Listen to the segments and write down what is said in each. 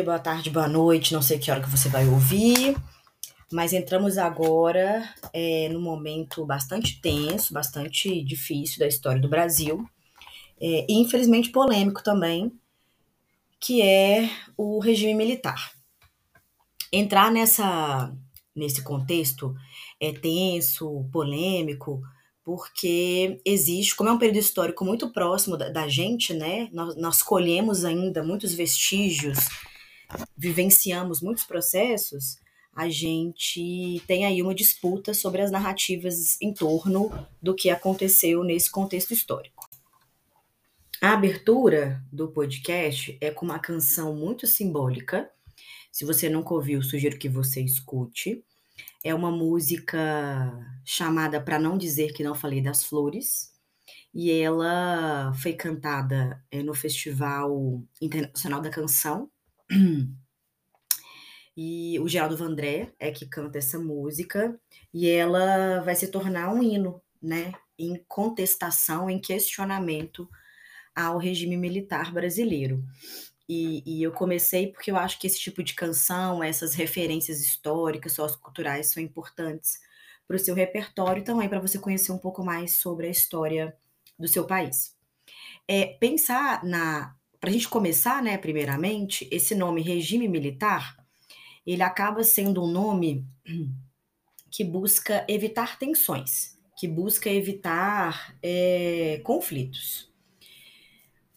dia, boa tarde, boa noite. Não sei que hora que você vai ouvir, mas entramos agora é, num momento bastante tenso, bastante difícil da história do Brasil, é, e infelizmente polêmico também, que é o regime militar. Entrar nessa, nesse contexto é tenso, polêmico, porque existe, como é um período histórico muito próximo da, da gente, né? Nós, nós colhemos ainda muitos vestígios, vivenciamos muitos processos, a gente tem aí uma disputa sobre as narrativas em torno do que aconteceu nesse contexto histórico. A abertura do podcast é com uma canção muito simbólica. Se você nunca ouviu, sugiro que você escute. É uma música chamada Para Não Dizer Que Não Falei das Flores, e ela foi cantada é, no Festival Internacional da Canção. E o Geraldo Vandré é que canta essa música, e ela vai se tornar um hino, né? Em contestação, em questionamento ao regime militar brasileiro. E, e, eu comecei porque eu acho que esse tipo de canção, essas referências históricas, socioculturais, são importantes para o seu repertório também para você conhecer um pouco mais sobre a história do seu país. É, pensar na. Para a gente começar, né, primeiramente, esse nome regime militar, ele acaba sendo um nome que busca evitar tensões, que busca evitar é, conflitos.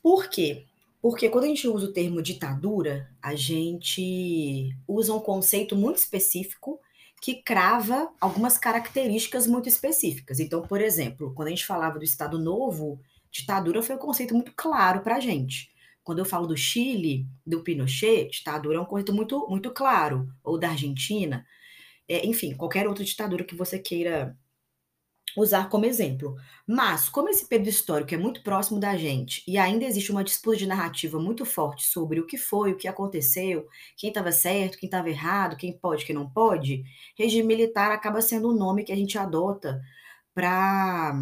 Por quê? Porque quando a gente usa o termo ditadura, a gente usa um conceito muito específico que crava algumas características muito específicas. Então, por exemplo, quando a gente falava do Estado Novo, ditadura foi um conceito muito claro para a gente. Quando eu falo do Chile, do Pinochet, ditadura é um conceito muito, muito claro. Ou da Argentina, é, enfim, qualquer outra ditadura que você queira usar como exemplo. Mas, como esse período histórico é muito próximo da gente e ainda existe uma disputa de narrativa muito forte sobre o que foi, o que aconteceu, quem estava certo, quem estava errado, quem pode, quem não pode, regime militar acaba sendo o nome que a gente adota para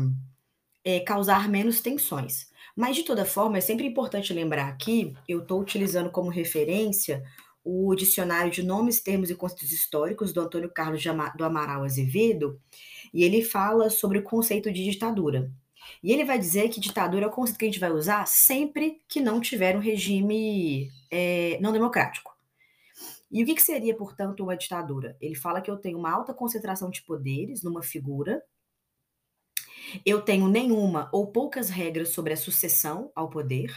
é, causar menos tensões. Mas, de toda forma, é sempre importante lembrar aqui, eu estou utilizando como referência o Dicionário de Nomes, Termos e Conceitos Históricos do Antônio Carlos do Amaral Azevedo, e ele fala sobre o conceito de ditadura. E ele vai dizer que ditadura é o conceito que a gente vai usar sempre que não tiver um regime é, não democrático. E o que, que seria, portanto, uma ditadura? Ele fala que eu tenho uma alta concentração de poderes numa figura, eu tenho nenhuma ou poucas regras sobre a sucessão ao poder,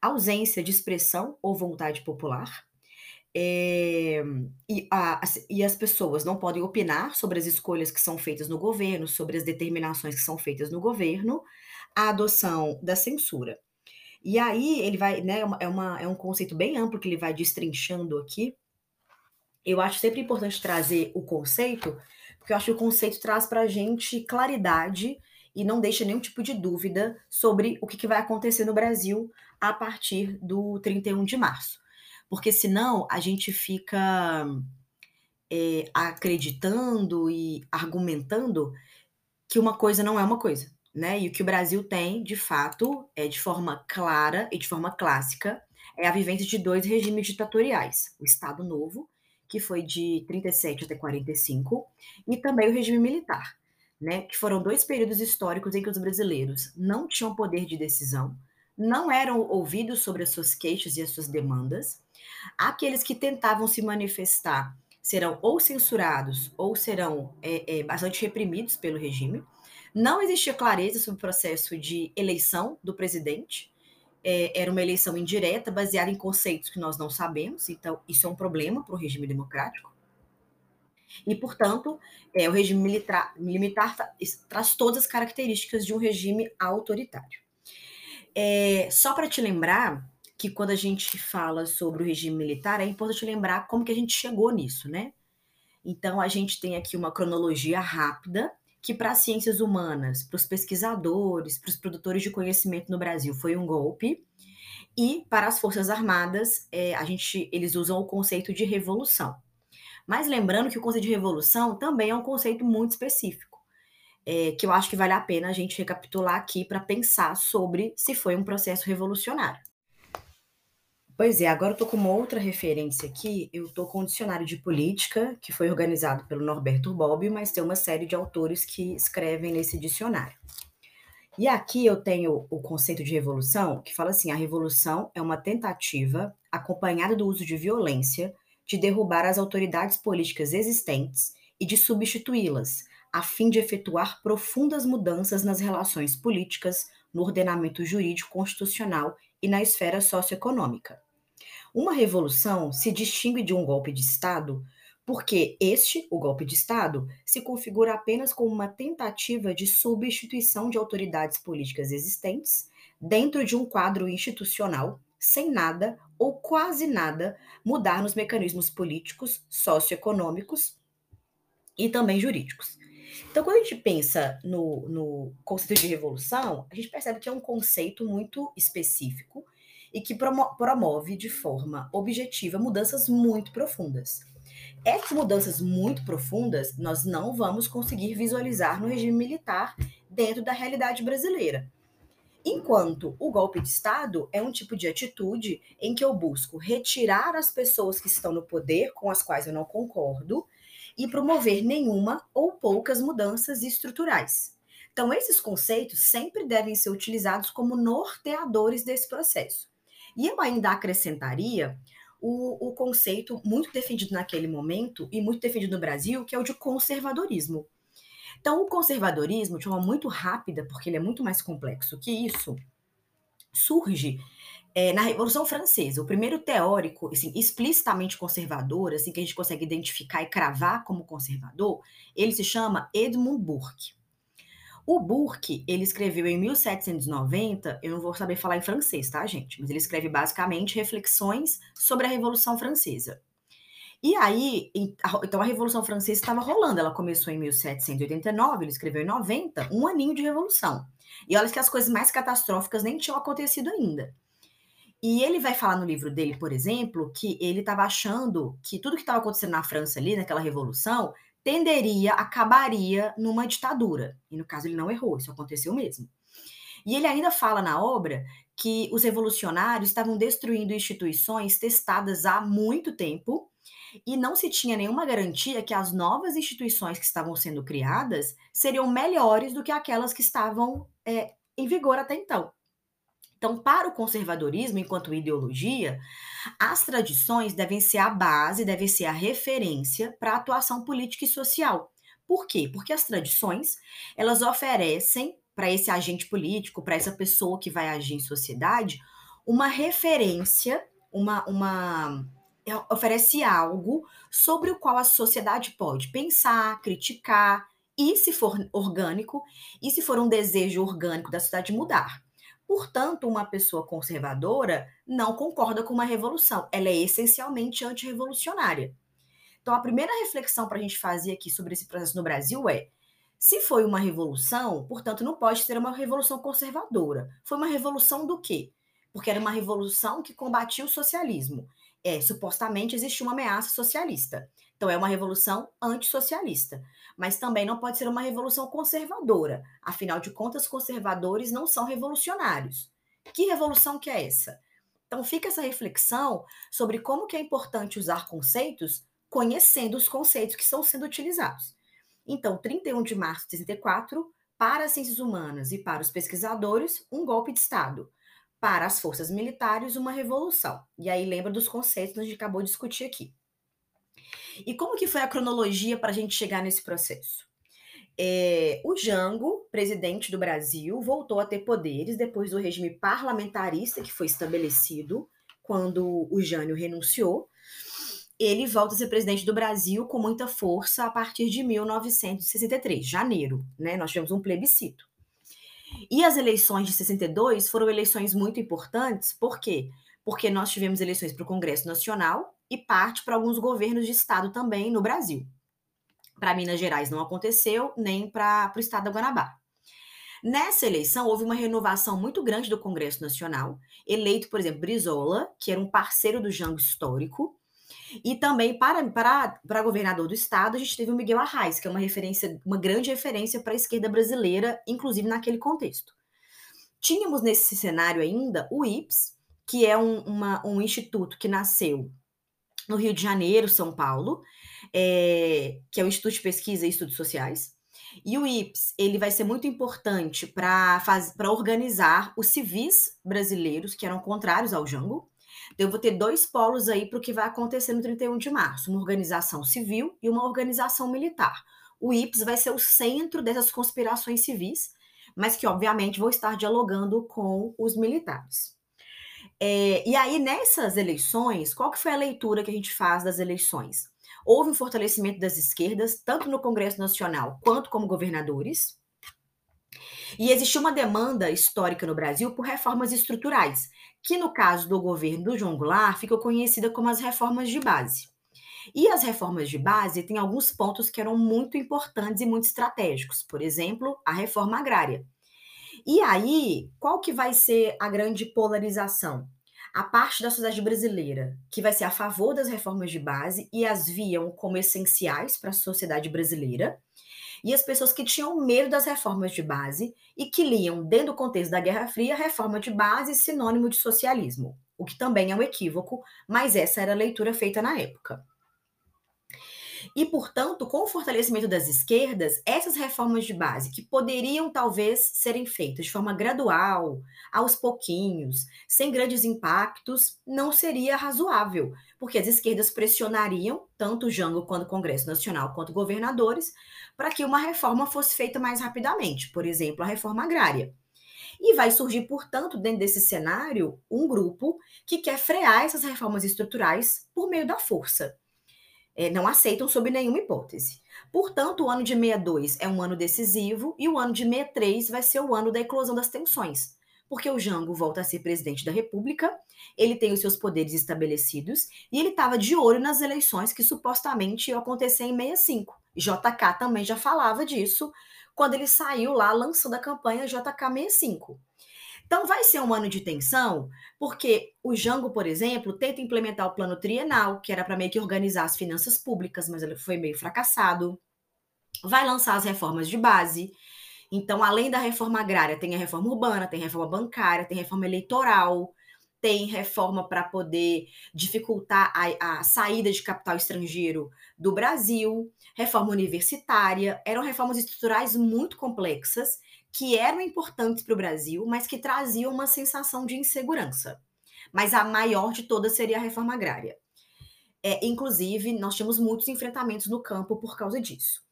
ausência de expressão ou vontade popular, é, e, a, e as pessoas não podem opinar sobre as escolhas que são feitas no governo, sobre as determinações que são feitas no governo, a adoção da censura. E aí ele vai, né, é, uma, é um conceito bem amplo que ele vai destrinchando aqui. Eu acho sempre importante trazer o conceito, porque eu acho que o conceito traz para a gente claridade e não deixa nenhum tipo de dúvida sobre o que, vai acontecer no Brasil a partir do 31 de março porque senão a gente fica é, acreditando e argumentando que uma coisa não é uma coisa, né? E o que o Brasil tem, de fato, é de forma clara e de forma clássica, é a vivência de dois regimes ditatoriais: o Estado Novo, que foi de 37 até 45, e também o regime militar, né? Que foram dois períodos históricos em que os brasileiros não tinham poder de decisão, não eram ouvidos sobre as suas queixas e as suas demandas, Aqueles que tentavam se manifestar serão ou censurados ou serão é, é, bastante reprimidos pelo regime. Não existia clareza sobre o processo de eleição do presidente. É, era uma eleição indireta, baseada em conceitos que nós não sabemos, então isso é um problema para o regime democrático. E, portanto, é, o regime militar, militar traz todas as características de um regime autoritário. É, só para te lembrar, que quando a gente fala sobre o regime militar, é importante lembrar como que a gente chegou nisso, né? Então, a gente tem aqui uma cronologia rápida que para as ciências humanas, para os pesquisadores, para os produtores de conhecimento no Brasil, foi um golpe. E para as Forças Armadas, é, a gente, eles usam o conceito de revolução. Mas lembrando que o conceito de revolução também é um conceito muito específico, é, que eu acho que vale a pena a gente recapitular aqui para pensar sobre se foi um processo revolucionário. Pois é, agora eu tô com uma outra referência aqui. Eu tô com um dicionário de política, que foi organizado pelo Norberto Bobbio, mas tem uma série de autores que escrevem nesse dicionário. E aqui eu tenho o conceito de revolução, que fala assim: a revolução é uma tentativa, acompanhada do uso de violência, de derrubar as autoridades políticas existentes e de substituí-las, a fim de efetuar profundas mudanças nas relações políticas, no ordenamento jurídico constitucional e na esfera socioeconômica. Uma revolução se distingue de um golpe de Estado porque este, o golpe de Estado, se configura apenas como uma tentativa de substituição de autoridades políticas existentes dentro de um quadro institucional, sem nada ou quase nada mudar nos mecanismos políticos, socioeconômicos e também jurídicos. Então, quando a gente pensa no, no conceito de revolução, a gente percebe que é um conceito muito específico e que promo promove de forma objetiva mudanças muito profundas. Essas mudanças muito profundas nós não vamos conseguir visualizar no regime militar dentro da realidade brasileira. Enquanto o golpe de Estado é um tipo de atitude em que eu busco retirar as pessoas que estão no poder, com as quais eu não concordo, e promover nenhuma ou poucas mudanças estruturais. Então, esses conceitos sempre devem ser utilizados como norteadores desse processo. E eu ainda acrescentaria o, o conceito muito defendido naquele momento e muito defendido no Brasil, que é o de conservadorismo. Então, o conservadorismo, de forma muito rápida, porque ele é muito mais complexo que isso, surge é, na Revolução Francesa. O primeiro teórico, assim, explicitamente conservador, assim, que a gente consegue identificar e cravar como conservador, ele se chama Edmund Burke. O Burke, ele escreveu em 1790, eu não vou saber falar em francês, tá, gente? Mas ele escreve basicamente reflexões sobre a Revolução Francesa. E aí, então a Revolução Francesa estava rolando, ela começou em 1789, ele escreveu em 90, um aninho de revolução. E olha que as coisas mais catastróficas nem tinham acontecido ainda. E ele vai falar no livro dele, por exemplo, que ele estava achando que tudo que estava acontecendo na França ali, naquela revolução, tenderia, acabaria numa ditadura. E no caso ele não errou, isso aconteceu mesmo. E ele ainda fala na obra que os revolucionários estavam destruindo instituições testadas há muito tempo e não se tinha nenhuma garantia que as novas instituições que estavam sendo criadas seriam melhores do que aquelas que estavam é, em vigor até então. Então, para o conservadorismo, enquanto ideologia, as tradições devem ser a base, devem ser a referência para a atuação política e social. Por quê? Porque as tradições, elas oferecem para esse agente político, para essa pessoa que vai agir em sociedade, uma referência, uma, uma oferece algo sobre o qual a sociedade pode pensar, criticar, e se for orgânico, e se for um desejo orgânico da sociedade mudar. Portanto, uma pessoa conservadora não concorda com uma revolução. Ela é essencialmente antirrevolucionária. Então, a primeira reflexão para a gente fazer aqui sobre esse processo no Brasil é: se foi uma revolução, portanto, não pode ser uma revolução conservadora. Foi uma revolução do quê? Porque era uma revolução que combatia o socialismo. É, supostamente existia uma ameaça socialista. Então, é uma revolução antissocialista mas também não pode ser uma revolução conservadora. Afinal de contas, conservadores não são revolucionários. Que revolução que é essa? Então fica essa reflexão sobre como que é importante usar conceitos conhecendo os conceitos que estão sendo utilizados. Então, 31 de março de 64, para as ciências humanas e para os pesquisadores, um golpe de Estado. Para as forças militares, uma revolução. E aí lembra dos conceitos que a gente acabou de discutir aqui. E como que foi a cronologia para a gente chegar nesse processo? É, o Jango, presidente do Brasil, voltou a ter poderes depois do regime parlamentarista que foi estabelecido quando o Jânio renunciou. Ele volta a ser presidente do Brasil com muita força a partir de 1963, janeiro, né? Nós tivemos um plebiscito. E as eleições de 62 foram eleições muito importantes, por quê? Porque nós tivemos eleições para o Congresso Nacional e parte para alguns governos de estado também no Brasil. Para Minas Gerais não aconteceu, nem para o estado da Guanabara. Nessa eleição, houve uma renovação muito grande do Congresso Nacional, eleito, por exemplo, Brizola, que era um parceiro do Jango histórico, e também para, para, para governador do estado, a gente teve o Miguel Arraes, que é uma referência, uma grande referência para a esquerda brasileira, inclusive naquele contexto. Tínhamos nesse cenário ainda o IPS, que é um, uma, um instituto que nasceu no Rio de Janeiro, São Paulo, é, que é o Instituto de Pesquisa e Estudos Sociais. E o IPS, ele vai ser muito importante para organizar os civis brasileiros que eram contrários ao Jango. Então, eu vou ter dois polos aí para o que vai acontecer no 31 de março: uma organização civil e uma organização militar. O IPS vai ser o centro dessas conspirações civis, mas que, obviamente, vão estar dialogando com os militares. É, e aí, nessas eleições, qual que foi a leitura que a gente faz das eleições? Houve um fortalecimento das esquerdas, tanto no Congresso Nacional quanto como governadores. E existiu uma demanda histórica no Brasil por reformas estruturais, que no caso do governo do João Goulart ficou conhecida como as reformas de base. E as reformas de base têm alguns pontos que eram muito importantes e muito estratégicos. Por exemplo, a reforma agrária. E aí, qual que vai ser a grande polarização? A parte da sociedade brasileira que vai ser a favor das reformas de base e as viam como essenciais para a sociedade brasileira, e as pessoas que tinham medo das reformas de base e que liam, dentro do contexto da Guerra Fria, reforma de base sinônimo de socialismo, o que também é um equívoco, mas essa era a leitura feita na época. E, portanto, com o fortalecimento das esquerdas, essas reformas de base, que poderiam talvez serem feitas de forma gradual, aos pouquinhos, sem grandes impactos, não seria razoável, porque as esquerdas pressionariam tanto o Jango quanto o Congresso Nacional quanto governadores para que uma reforma fosse feita mais rapidamente, por exemplo, a reforma agrária. E vai surgir, portanto, dentro desse cenário, um grupo que quer frear essas reformas estruturais por meio da força é, não aceitam sob nenhuma hipótese. Portanto, o ano de 62 é um ano decisivo e o ano de 63 vai ser o ano da eclosão das tensões, porque o Jango volta a ser presidente da República, ele tem os seus poderes estabelecidos e ele estava de olho nas eleições que supostamente iam acontecer em 65. JK também já falava disso quando ele saiu lá lançando a campanha JK 65. Então, vai ser um ano de tensão, porque o Jango, por exemplo, tenta implementar o plano trienal, que era para meio que organizar as finanças públicas, mas ele foi meio fracassado. Vai lançar as reformas de base. Então, além da reforma agrária, tem a reforma urbana, tem reforma bancária, tem reforma eleitoral, tem reforma para poder dificultar a, a, saída de capital estrangeiro do Brasil, reforma universitária. Eram reformas estruturais muito complexas que eram importantes para o Brasil, mas que traziam uma sensação de insegurança. Mas a maior de todas seria a reforma agrária. É, inclusive, nós tínhamos muitos enfrentamentos no campo por causa disso.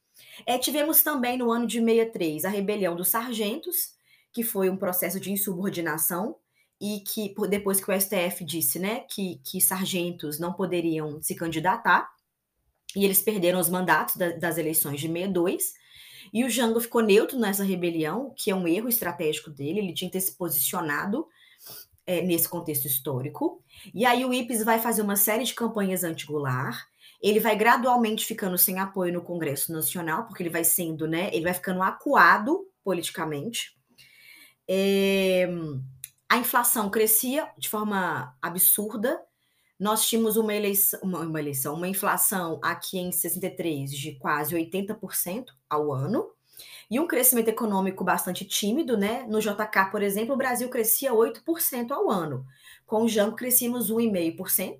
É, tivemos também no ano de 63 a rebelião dos sargentos, que foi um processo de insubordinação e que depois que o STF disse, né, que, que sargentos não poderiam se candidatar e eles perderam os mandatos da, das eleições de 62, e o Jango ficou neutro nessa rebelião, que é um erro estratégico dele, ele tinha que ter se posicionado é, nesse contexto histórico. E aí o IPES vai fazer uma série de campanhas anti-Goulart, ele vai gradualmente ficando sem apoio no Congresso Nacional, porque ele vai sendo, né, ele vai ficando acuado politicamente. É, a inflação crescia de forma absurda, nós tínhamos uma eleição, uma, uma, eleição, uma inflação aqui em 63 de quase 80% ao ano, e um crescimento econômico bastante tímido, né? No JK, por exemplo, o Brasil crescia 8% ao ano. Com o Jango crescíamos 1,5%.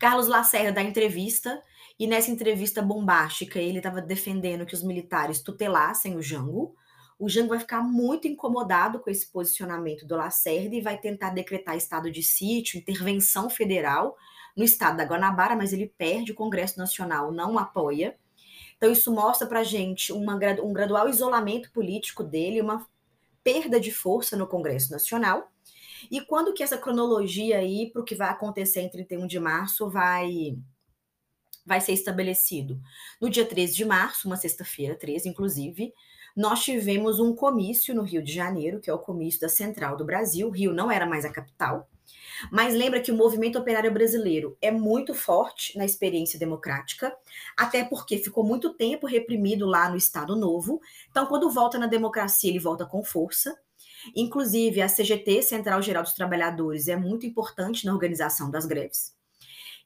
Carlos Lacerda dá entrevista, e nessa entrevista bombástica ele estava defendendo que os militares tutelassem o Jango, o Jango vai ficar muito incomodado com esse posicionamento do Lacerda e vai tentar decretar estado de sítio, intervenção federal no estado da Guanabara, mas ele perde, o Congresso Nacional não apoia. Então, isso mostra para a gente uma, um gradual isolamento político dele, uma perda de força no Congresso Nacional. E quando que essa cronologia aí para o que vai acontecer em 31 de março vai vai ser estabelecido? No dia 13 de março, uma sexta-feira, 13, inclusive, nós tivemos um comício no Rio de Janeiro, que é o comício da Central do Brasil. O Rio não era mais a capital. Mas lembra que o movimento operário brasileiro é muito forte na experiência democrática, até porque ficou muito tempo reprimido lá no Estado Novo. Então, quando volta na democracia, ele volta com força. Inclusive, a CGT, Central Geral dos Trabalhadores, é muito importante na organização das greves.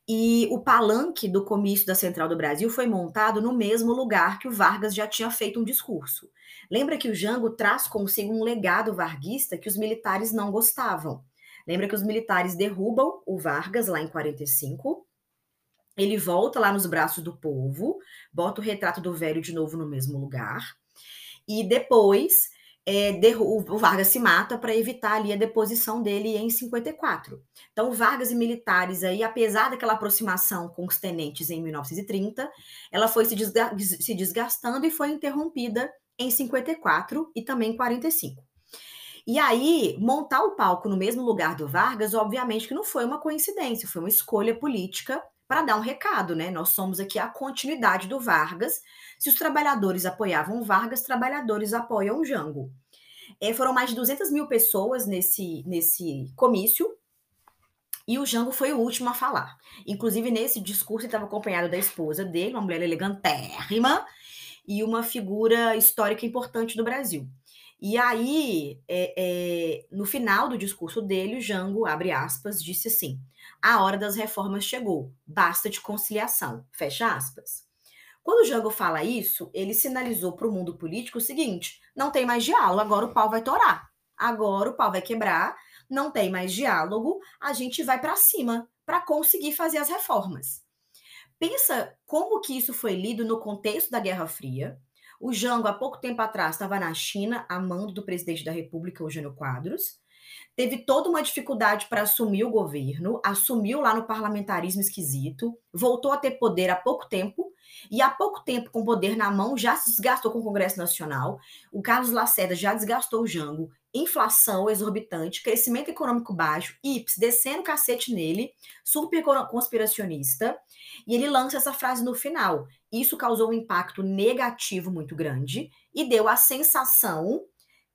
E o palanque do comício da Central do Brasil foi montado no mesmo lugar que o Vargas já tinha feito um discurso. Lembra que o Jango traz consigo um legado varguista que os militares não gostavam. Lembra que os militares derrubam o Vargas lá em 45. Ele volta lá nos braços do povo, bota o retrato do velho de novo no mesmo lugar. E depois é, o Vargas se mata para evitar ali a deposição dele em 54. Então, Vargas e militares aí, apesar daquela aproximação com os tenentes em 1930, ela foi se, desga se desgastando e foi interrompida em 54 e também em 45. E aí, montar o palco no mesmo lugar do Vargas, obviamente que não foi uma coincidência, foi uma escolha política para dar um recado, né? Nós somos aqui a continuidade do Vargas. Se os trabalhadores apoiavam Vargas, trabalhadores apoiam Jango. É, foram mais de 200 mil pessoas nesse, nesse comício, e o Jango foi o último a falar. Inclusive, nesse discurso, ele estava acompanhado da esposa dele, uma mulher elegantérrima, e uma figura histórica importante do Brasil. E aí, é, é, no final do discurso dele, o Jango, abre aspas, disse assim: a hora das reformas chegou, basta de conciliação, fecha aspas. Quando o Jango fala isso, ele sinalizou para o mundo político o seguinte: não tem mais diálogo, agora o pau vai torar, agora o pau vai quebrar, não tem mais diálogo, a gente vai para cima para conseguir fazer as reformas. Pensa como que isso foi lido no contexto da Guerra Fria, o Jango, há pouco tempo atrás, estava na China, a mando do presidente da República, Eugênio Quadros. Teve toda uma dificuldade para assumir o governo, assumiu lá no parlamentarismo esquisito, voltou a ter poder há pouco tempo, e há pouco tempo, com poder na mão, já se desgastou com o Congresso Nacional. O Carlos Lacerda já desgastou o Jango. Inflação exorbitante, crescimento econômico baixo, IPS descendo cacete nele, super conspiracionista. E ele lança essa frase no final: isso causou um impacto negativo muito grande e deu a sensação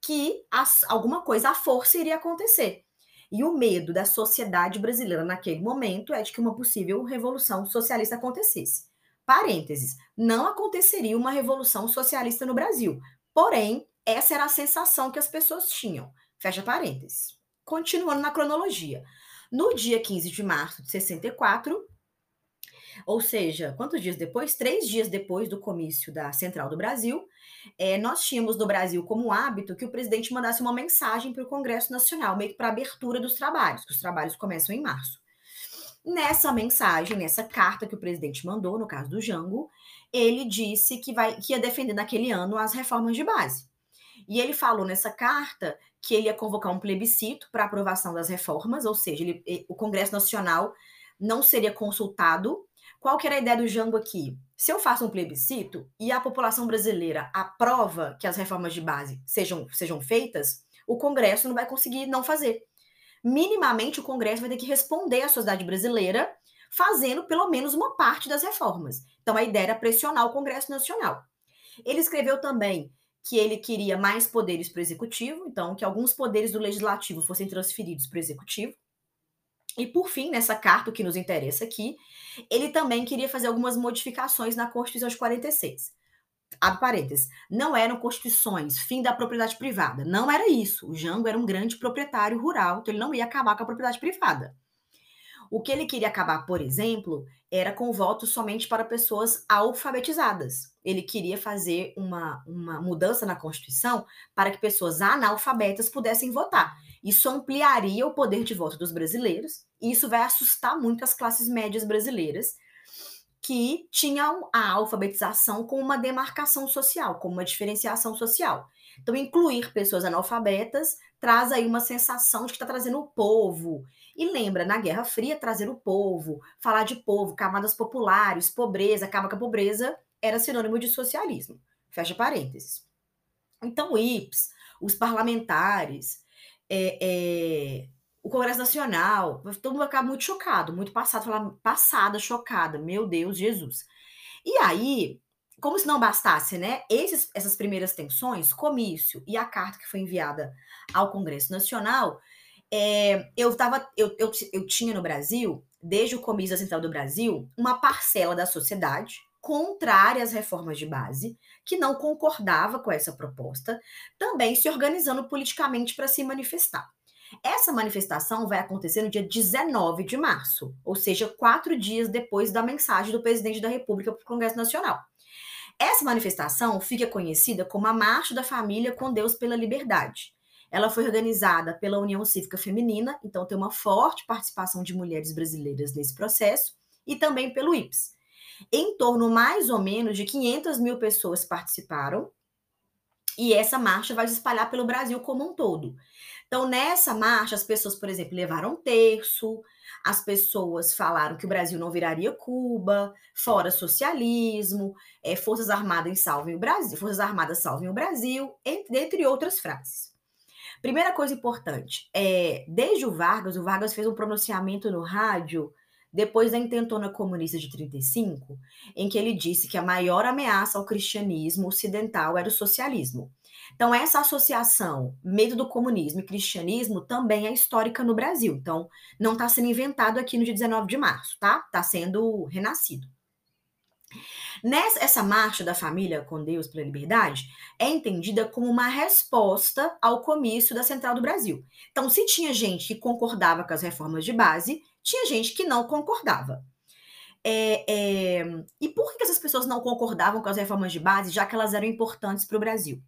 que as, alguma coisa, a força iria acontecer. E o medo da sociedade brasileira naquele momento é de que uma possível revolução socialista acontecesse. Parênteses, não aconteceria uma revolução socialista no Brasil. Porém, essa era a sensação que as pessoas tinham. Fecha parênteses. Continuando na cronologia. No dia 15 de março de 64, ou seja, quantos dias depois? Três dias depois do comício da Central do Brasil, é, nós tínhamos no Brasil como hábito que o presidente mandasse uma mensagem para o Congresso Nacional, meio que para abertura dos trabalhos, que os trabalhos começam em março. Nessa mensagem, nessa carta que o presidente mandou, no caso do Jango, ele disse que, vai, que ia defender naquele ano as reformas de base. E ele falou nessa carta que ele ia convocar um plebiscito para aprovação das reformas, ou seja, ele, o Congresso Nacional não seria consultado qual que era a ideia do Jango aqui? Se eu faço um plebiscito e a população brasileira aprova que as reformas de base sejam, sejam feitas, o Congresso não vai conseguir não fazer. Minimamente, o Congresso vai ter que responder à sociedade brasileira fazendo pelo menos uma parte das reformas. Então, a ideia era pressionar o Congresso Nacional. Ele escreveu também que ele queria mais poderes para o executivo, então que alguns poderes do legislativo fossem transferidos para o executivo. E por fim, nessa carta, que nos interessa aqui, ele também queria fazer algumas modificações na Constituição de 46. Abre parênteses. Não eram constituições, fim da propriedade privada. Não era isso. O Jango era um grande proprietário rural, então ele não ia acabar com a propriedade privada. O que ele queria acabar, por exemplo, era com voto somente para pessoas alfabetizadas. Ele queria fazer uma, uma mudança na Constituição para que pessoas analfabetas pudessem votar. Isso ampliaria o poder de voto dos brasileiros e isso vai assustar muito as classes médias brasileiras que tinham a alfabetização como uma demarcação social, como uma diferenciação social. Então, incluir pessoas analfabetas traz aí uma sensação de que está trazendo o povo. E lembra, na Guerra Fria, trazer o povo, falar de povo, camadas populares, pobreza, acaba com a pobreza, era sinônimo de socialismo. Fecha parênteses. Então, o IPS, os parlamentares, é, é, o Congresso Nacional, todo mundo acaba muito chocado, muito passado, falar passada, chocada, meu Deus, Jesus. E aí, como se não bastasse, né? Esses, essas primeiras tensões, comício e a carta que foi enviada ao Congresso Nacional, É, eu, tava, eu, eu, eu tinha no Brasil, desde o começo da Central do Brasil, uma parcela da sociedade contrária às reformas de base, que não concordava com essa proposta, também se organizando politicamente para se manifestar. Essa manifestação vai acontecer no dia 19 de março, ou seja, quatro dias depois da mensagem do presidente da República para o Congresso Nacional. Essa manifestação fica conhecida como a Marcha da Família com Deus pela Liberdade. Ela foi organizada pela União Cívica Feminina, então tem uma forte participação de mulheres brasileiras nesse processo, e também pelo IPS. Em torno mais ou menos de 500 mil pessoas participaram, e essa marcha vai se espalhar pelo Brasil como um todo. Então, nessa marcha, as pessoas, por exemplo, levaram um terço, as pessoas falaram que o Brasil não viraria Cuba, fora socialismo, é, Forças Armadas salvem o Brasil, Forças Armadas salvem o Brasil, entre, entre outras frases. Primeira coisa importante, é, desde o Vargas, o Vargas fez um pronunciamento no rádio depois da intentona comunista de 35, em que ele disse que a maior ameaça ao cristianismo ocidental era o socialismo. Então, essa associação, medo do comunismo e cristianismo, também é histórica no Brasil. Então, não está sendo inventado aqui no dia 19 de março, tá? Está sendo renascido. Nessa essa marcha da família com Deus pela liberdade é entendida como uma resposta ao comício da Central do Brasil. Então, se tinha gente que concordava com as reformas de base, tinha gente que não concordava. É, é... E por que essas pessoas não concordavam com as reformas de base, já que elas eram importantes para o Brasil?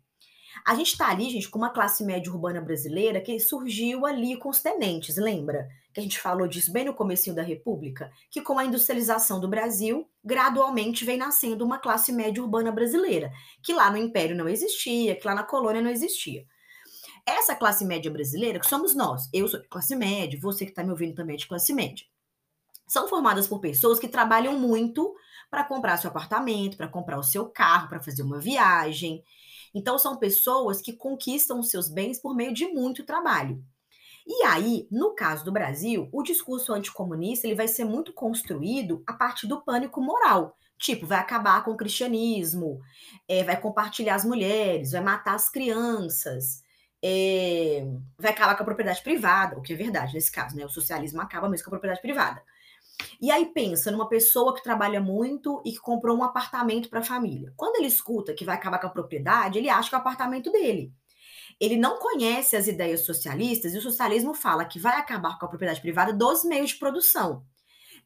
A gente está ali, gente, com uma classe média urbana brasileira que surgiu ali com os tenentes, lembra? Que a gente falou disso bem no comecinho da República, que com a industrialização do Brasil, gradualmente vem nascendo uma classe média urbana brasileira, que lá no Império não existia, que lá na colônia não existia. Essa classe média brasileira, que somos nós, eu sou de classe média, você que está me ouvindo também é de classe média, são formadas por pessoas que trabalham muito para comprar seu apartamento, para comprar o seu carro, para fazer uma viagem. Então, são pessoas que conquistam os seus bens por meio de muito trabalho. E aí, no caso do Brasil, o discurso anticomunista ele vai ser muito construído a partir do pânico moral. Tipo, vai acabar com o cristianismo, é, vai compartilhar as mulheres, vai matar as crianças, é, vai acabar com a propriedade privada, o que é verdade nesse caso, né? O socialismo acaba mesmo com a propriedade privada. E aí pensa numa pessoa que trabalha muito e que comprou um apartamento para a família. Quando ele escuta que vai acabar com a propriedade, ele acha que é o apartamento dele. Ele não conhece as ideias socialistas e o socialismo fala que vai acabar com a propriedade privada dos meios de produção.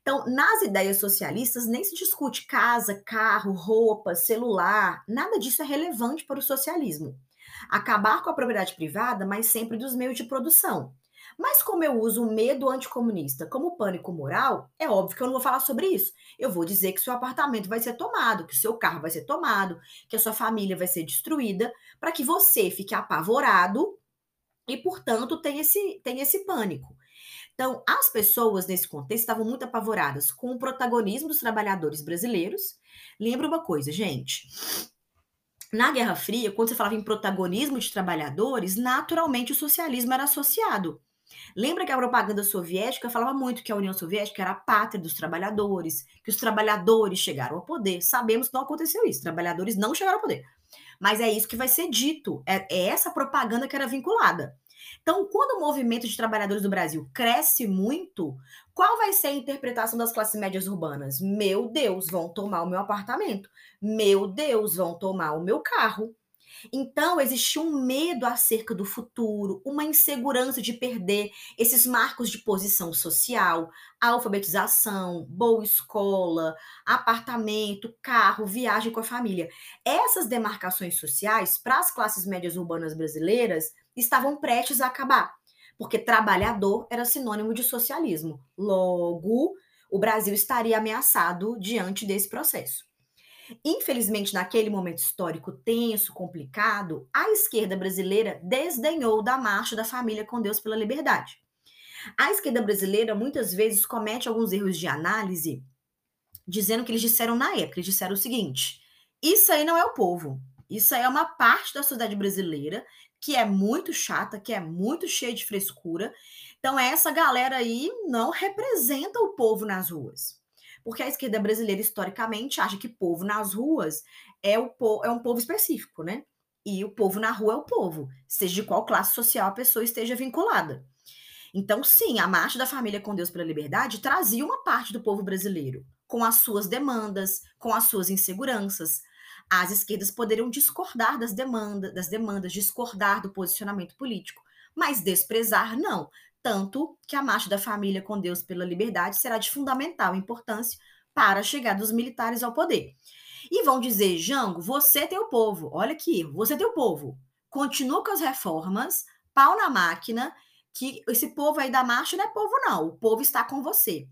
Então, nas ideias socialistas, nem se discute casa, carro, roupa, celular, nada disso é relevante para o socialismo. Acabar com a propriedade privada, mas sempre dos meios de produção. Mas como eu uso o medo anticomunista como pânico moral, é óbvio que eu não vou falar sobre isso. Eu vou dizer que seu apartamento vai ser tomado, que seu carro vai ser tomado, que a sua família vai ser destruída, para que você fique apavorado e, portanto, tenha esse, tenha esse pânico. Então, as pessoas nesse contexto estavam muito apavoradas com o protagonismo dos trabalhadores brasileiros. Lembra uma coisa, gente. Na Guerra Fria, quando você falava em protagonismo de trabalhadores, naturalmente o socialismo era associado. Lembra que a propaganda soviética falava muito que a União Soviética era a pátria dos trabalhadores, que os trabalhadores chegaram ao poder. Sabemos que não aconteceu isso, trabalhadores não chegaram ao poder. Mas é isso que vai ser dito, é, é essa propaganda que era vinculada. Então, quando o movimento de trabalhadores do Brasil cresce muito, qual vai ser a interpretação das classes médias urbanas? Meu Deus, vão tomar o meu apartamento. Meu Deus, vão tomar o meu carro. Então, existia um medo acerca do futuro, uma insegurança de perder esses marcos de posição social, alfabetização, boa escola, apartamento, carro, viagem com a família. Essas demarcações sociais, para as classes médias urbanas brasileiras, estavam prestes a acabar, porque trabalhador era sinônimo de socialismo. Logo, o Brasil estaria ameaçado diante desse processo. Infelizmente, naquele momento histórico tenso, complicado, a esquerda brasileira desdenhou da marcha da família com Deus pela liberdade. A esquerda brasileira muitas vezes comete alguns erros de análise, dizendo que eles disseram na época, eles disseram o seguinte: isso aí não é o povo, isso aí é uma parte da sociedade brasileira que é muito chata, que é muito cheia de frescura. Então, essa galera aí não representa o povo nas ruas porque a esquerda brasileira, historicamente, acha que povo nas ruas é, o po é um povo específico, né? E o povo na rua é o povo, seja de qual classe social a pessoa esteja vinculada. Então, sim, a Marcha da Família com Deus pela Liberdade trazia uma parte do povo brasileiro, com as suas demandas, com as suas inseguranças. As esquerdas poderiam discordar das demandas, das demandas, discordar do posicionamento político, mas desprezar não. Tanto que a Marcha da Família com Deus pela Liberdade será de fundamental importância para a chegada dos militares ao poder. E vão dizer, Jango, você tem o povo, olha aqui, você tem o povo. Continua com as reformas, pau na máquina, que esse povo aí da marcha não é povo, não. O povo está com você.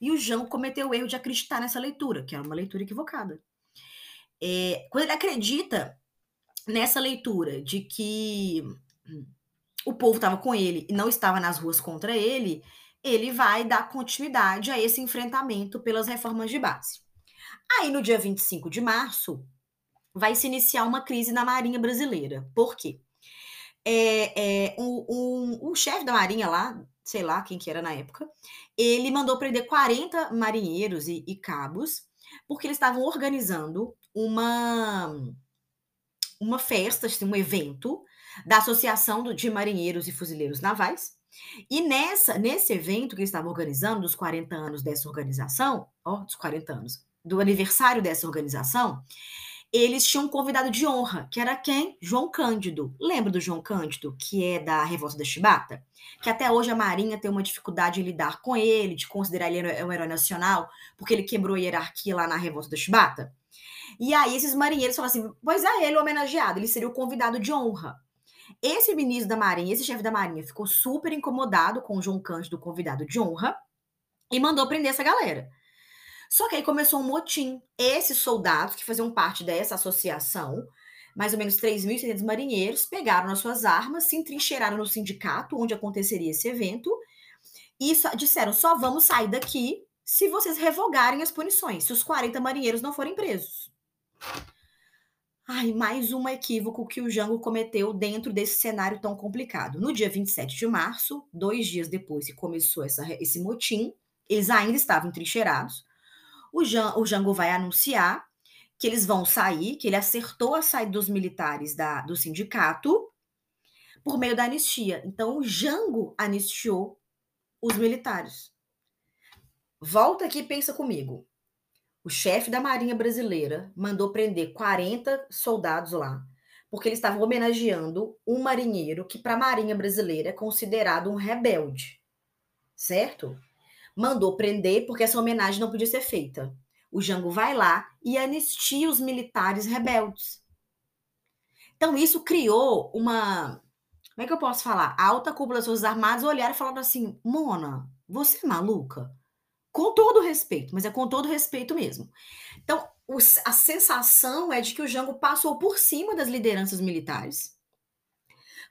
E o Jango cometeu o erro de acreditar nessa leitura, que é uma leitura equivocada. É, quando ele acredita nessa leitura de que o povo estava com ele e não estava nas ruas contra ele, ele vai dar continuidade a esse enfrentamento pelas reformas de base. Aí, no dia 25 de março, vai se iniciar uma crise na Marinha Brasileira. Por quê? É, é, um, um, o chefe da Marinha lá, sei lá quem que era na época, ele mandou prender 40 marinheiros e, e cabos, porque eles estavam organizando uma, uma festa, assim, um evento da Associação de Marinheiros e Fuzileiros Navais. E nessa, nesse evento que eles estavam organizando, dos 40 anos dessa organização, ó, dos 40 anos, do aniversário dessa organização, eles tinham um convidado de honra, que era quem? João Cândido. Lembra do João Cândido, que é da Revolta da Chibata? Que até hoje a Marinha tem uma dificuldade em lidar com ele, de considerar ele um herói nacional, porque ele quebrou a hierarquia lá na Revolta da Chibata. E aí esses marinheiros falaram assim: pois é, ele homenageado, ele seria o convidado de honra. Esse ministro da Marinha, esse chefe da Marinha, ficou super incomodado com o João Cândido, convidado de honra, e mandou prender essa galera. Só que aí começou um motim. Esses soldados que faziam parte dessa associação, mais ou menos 3.600 marinheiros, pegaram as suas armas, se entrincheiraram no sindicato onde aconteceria esse evento e disseram: só vamos sair daqui se vocês revogarem as punições, se os 40 marinheiros não forem presos. Ai, mais um equívoco que o Jango cometeu dentro desse cenário tão complicado. No dia 27 de março, dois dias depois que começou essa, esse motim, eles ainda estavam trincheirados o, Jan, o Jango vai anunciar que eles vão sair, que ele acertou a saída dos militares da, do sindicato por meio da anistia. Então, o Jango anistiou os militares. Volta aqui e pensa comigo. O chefe da Marinha Brasileira mandou prender 40 soldados lá, porque eles estavam homenageando um marinheiro que, para a Marinha Brasileira, é considerado um rebelde. Certo? mandou prender porque essa homenagem não podia ser feita. O Jango vai lá e anistia os militares rebeldes. Então, isso criou uma. Como é que eu posso falar? A alta cúpula das Forças Armadas olharam e falaram assim: Mona, você é maluca? Com todo respeito, mas é com todo respeito mesmo. Então, a sensação é de que o Jango passou por cima das lideranças militares,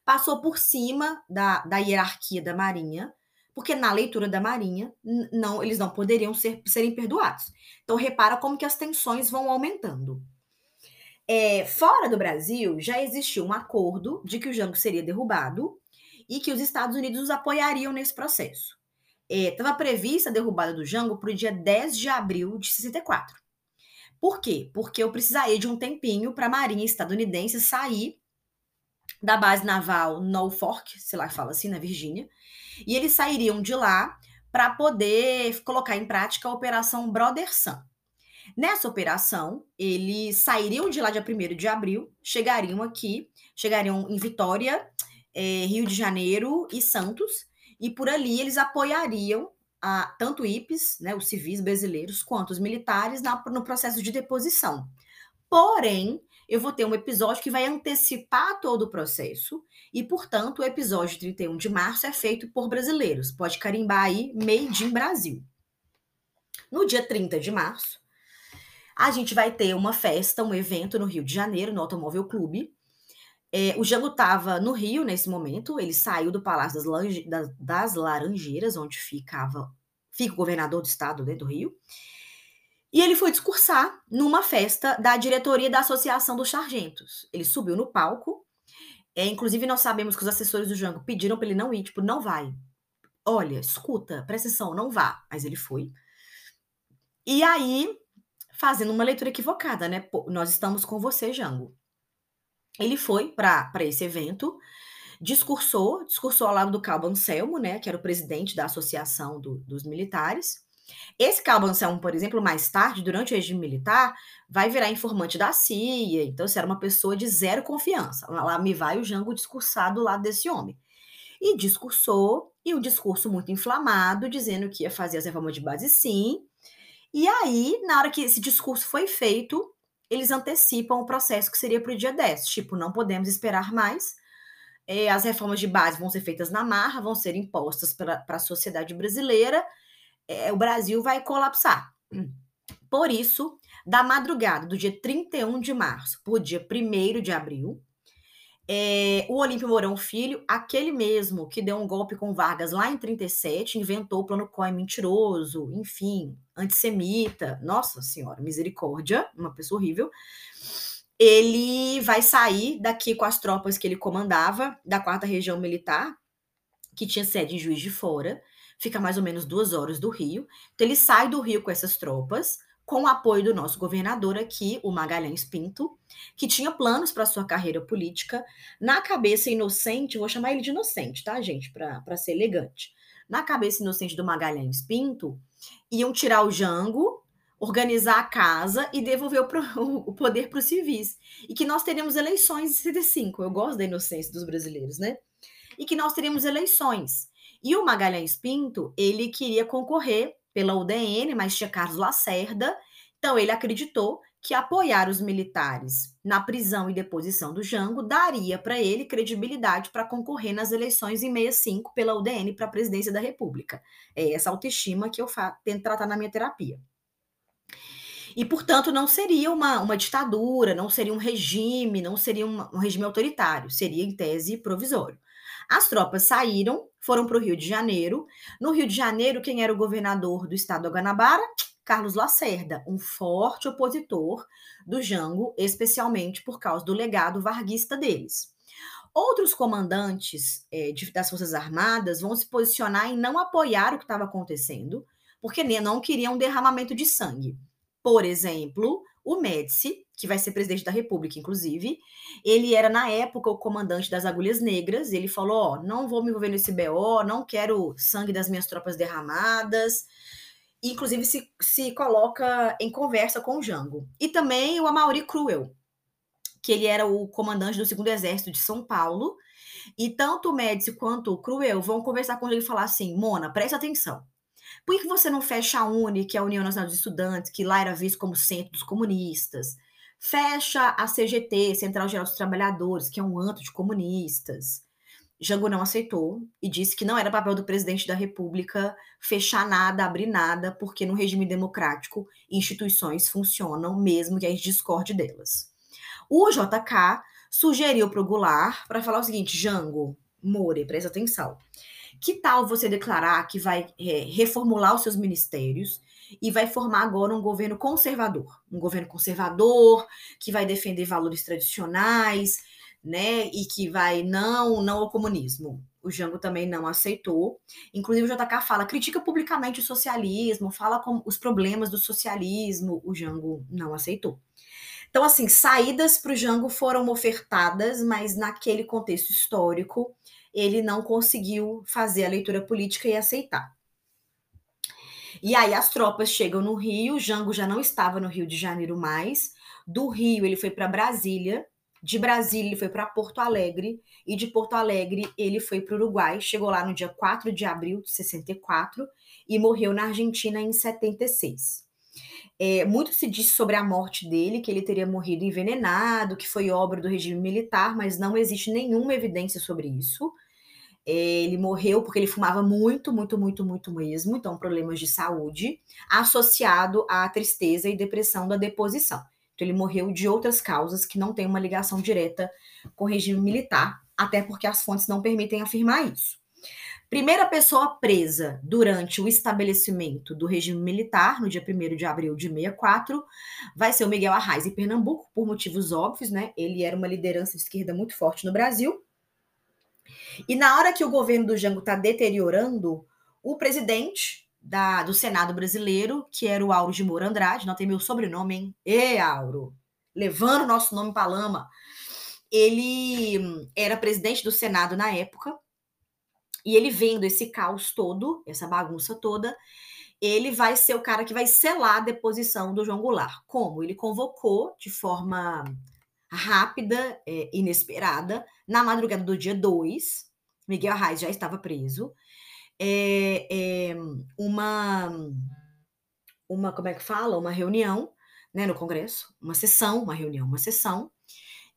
passou por cima da, da hierarquia da Marinha, porque na leitura da Marinha, não, eles não poderiam ser, serem perdoados. Então, repara como que as tensões vão aumentando. É, fora do Brasil, já existiu um acordo de que o Jango seria derrubado e que os Estados Unidos os apoiariam nesse processo. Estava é, prevista a derrubada do Jango para o dia 10 de abril de 64. Por quê? Porque eu precisaria de um tempinho para a Marinha estadunidense sair da base naval Norfolk, sei lá, fala assim, na Virgínia, e eles sairiam de lá para poder colocar em prática a Operação Brother Sun. Nessa operação, eles sairiam de lá dia 1 de abril, chegariam aqui, chegariam em Vitória, é, Rio de Janeiro e Santos, e por ali eles apoiariam a, tanto IPES, né, os civis brasileiros, quanto os militares na, no processo de deposição. Porém, eu vou ter um episódio que vai antecipar todo o processo e, portanto, o episódio 31 de março é feito por brasileiros. Pode carimbar aí Made in Brasil. No dia 30 de março, a gente vai ter uma festa, um evento no Rio de Janeiro, no Automóvel Clube. É, o Jango estava no Rio nesse momento, ele saiu do Palácio das, das Laranjeiras, onde ficava fica o governador do estado né, do Rio. E ele foi discursar numa festa da diretoria da Associação dos Sargentos. Ele subiu no palco. É, inclusive, nós sabemos que os assessores do Jango pediram para ele não ir, tipo, não vai. Olha, escuta, presta atenção, não vá. Mas ele foi. E aí, fazendo uma leitura equivocada, né? Pô, nós estamos com você, Jango. Ele foi para esse evento discursou, discursou ao lado do Cabo Anselmo, né, que era o presidente da Associação do, dos Militares. Esse Cabo Anselmo, por exemplo, mais tarde, durante o regime militar, vai virar informante da CIA, então isso era uma pessoa de zero confiança. Lá me vai o Jango discursar do lado desse homem. E discursou, e um discurso muito inflamado, dizendo que ia fazer as reformas de base sim. E aí, na hora que esse discurso foi feito, eles antecipam o processo que seria para o dia 10. Tipo, não podemos esperar mais, é, as reformas de base vão ser feitas na marra, vão ser impostas para a sociedade brasileira, é, o Brasil vai colapsar. Por isso, da madrugada do dia 31 de março por dia 1 de abril, é, o Olímpio Mourão Filho, aquele mesmo que deu um golpe com Vargas lá em 37, inventou o plano COI mentiroso, enfim, antissemita, nossa senhora, misericórdia, uma pessoa horrível ele vai sair daqui com as tropas que ele comandava, da quarta região militar, que tinha sede em Juiz de Fora, fica mais ou menos duas horas do Rio. Então, ele sai do Rio com essas tropas, com o apoio do nosso governador aqui, o Magalhães Pinto, que tinha planos para sua carreira política, na cabeça inocente, vou chamar ele de inocente, tá, gente, para ser elegante. Na cabeça inocente do Magalhães Pinto, iam tirar o Jango, organizar a casa e devolver o, pro, o poder para os civis. E que nós teremos eleições em 65. Eu gosto da inocência dos brasileiros, né? E que nós teremos eleições. E o Magalhães Pinto, ele queria concorrer pela UDN, mas tinha Carlos Lacerda. Então, ele acreditou que apoiar os militares na prisão e deposição do Jango daria para ele credibilidade para concorrer nas eleições em 65 pela UDN para a presidência da República. É essa autoestima que eu tento tratar na minha terapia. E, portanto, não seria uma, uma ditadura, não seria um regime, não seria uma, um regime autoritário, seria, em tese, provisório. As tropas saíram, foram para o Rio de Janeiro. No Rio de Janeiro, quem era o governador do estado do Guanabara? Carlos Lacerda, um forte opositor do Jango, especialmente por causa do legado varguista deles. Outros comandantes é, de, das Forças Armadas vão se posicionar em não apoiar o que estava acontecendo, porque não queriam derramamento de sangue. Por exemplo, o Médici, que vai ser presidente da República, inclusive, ele era, na época, o comandante das Agulhas Negras. Ele falou: Ó, não vou me envolver nesse BO, não quero sangue das minhas tropas derramadas. Inclusive, se, se coloca em conversa com o Jango. E também o Amaury Cruel, que ele era o comandante do segundo exército de São Paulo. E tanto o Médici quanto o Cruel vão conversar com ele e falar assim: Mona, presta atenção. Por que você não fecha a UNE, que é a União Nacional dos Estudantes, que lá era visto como centro dos comunistas? Fecha a CGT, Central Geral dos Trabalhadores, que é um anto de comunistas. Jango não aceitou e disse que não era papel do presidente da República fechar nada, abrir nada, porque no regime democrático instituições funcionam mesmo que a gente discorde delas. O JK sugeriu para o Goulart para falar o seguinte: Jango, More, presta atenção. Que tal você declarar que vai é, reformular os seus ministérios e vai formar agora um governo conservador? Um governo conservador que vai defender valores tradicionais, né? E que vai não, não ao comunismo. O Jango também não aceitou. Inclusive, o JK fala, critica publicamente o socialismo, fala com os problemas do socialismo. O Jango não aceitou. Então, assim, saídas para o Jango foram ofertadas, mas naquele contexto histórico ele não conseguiu fazer a leitura política e aceitar. E aí as tropas chegam no Rio, Jango já não estava no Rio de Janeiro mais. Do Rio ele foi para Brasília, de Brasília ele foi para Porto Alegre e de Porto Alegre ele foi para o Uruguai, chegou lá no dia 4 de abril de 64 e morreu na Argentina em 76. É, muito se diz sobre a morte dele, que ele teria morrido envenenado, que foi obra do regime militar, mas não existe nenhuma evidência sobre isso. Ele morreu porque ele fumava muito, muito, muito, muito mesmo, então problemas de saúde, associado à tristeza e depressão da deposição. Então ele morreu de outras causas que não têm uma ligação direta com o regime militar, até porque as fontes não permitem afirmar isso. Primeira pessoa presa durante o estabelecimento do regime militar, no dia 1 de abril de 64, vai ser o Miguel Arraes, em Pernambuco, por motivos óbvios, né? Ele era uma liderança de esquerda muito forte no Brasil, e na hora que o governo do Jango está deteriorando, o presidente da, do Senado brasileiro, que era o Auro de Moura Andrade, não tem meu sobrenome, hein? Ê, Auro! Levando o nosso nome para lama. ele era presidente do Senado na época, e ele vendo esse caos todo, essa bagunça toda, ele vai ser o cara que vai selar a deposição do João Goulart. Como? Ele convocou de forma rápida, é, inesperada, na madrugada do dia 2, Miguel Arraes já estava preso, é, é, uma, uma, como é que fala? Uma reunião né, no Congresso, uma sessão, uma reunião, uma sessão,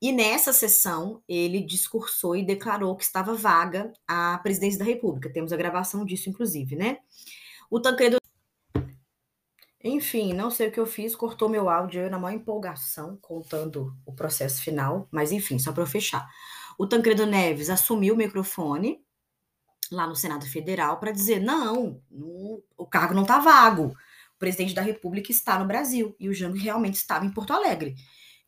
e nessa sessão ele discursou e declarou que estava vaga a presidência da República. Temos a gravação disso, inclusive, né? O Tancredo enfim, não sei o que eu fiz, cortou meu áudio eu na maior empolgação, contando o processo final, mas enfim, só para eu fechar. O Tancredo Neves assumiu o microfone lá no Senado Federal para dizer: não, o cargo não está vago. O presidente da República está no Brasil e o Jango realmente estava em Porto Alegre.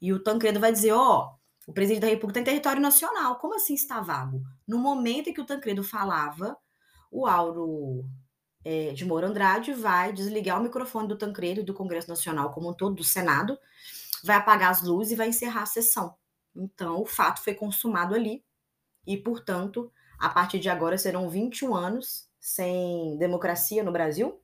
E o Tancredo vai dizer: ó, oh, o presidente da República tem território nacional. Como assim está vago? No momento em que o Tancredo falava, o Auro é, de Moura Andrade vai desligar o microfone do Tancredo e do Congresso Nacional como um todo, do Senado, vai apagar as luzes e vai encerrar a sessão. Então, o fato foi consumado ali e, portanto, a partir de agora serão 21 anos sem democracia no Brasil.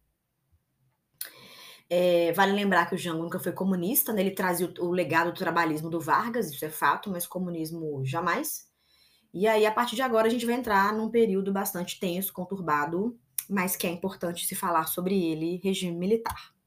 É, vale lembrar que o Jango nunca foi comunista, né? ele trazia o, o legado do trabalhismo do Vargas, isso é fato, mas comunismo jamais. E aí, a partir de agora, a gente vai entrar num período bastante tenso, conturbado, mas que é importante se falar sobre ele, regime militar.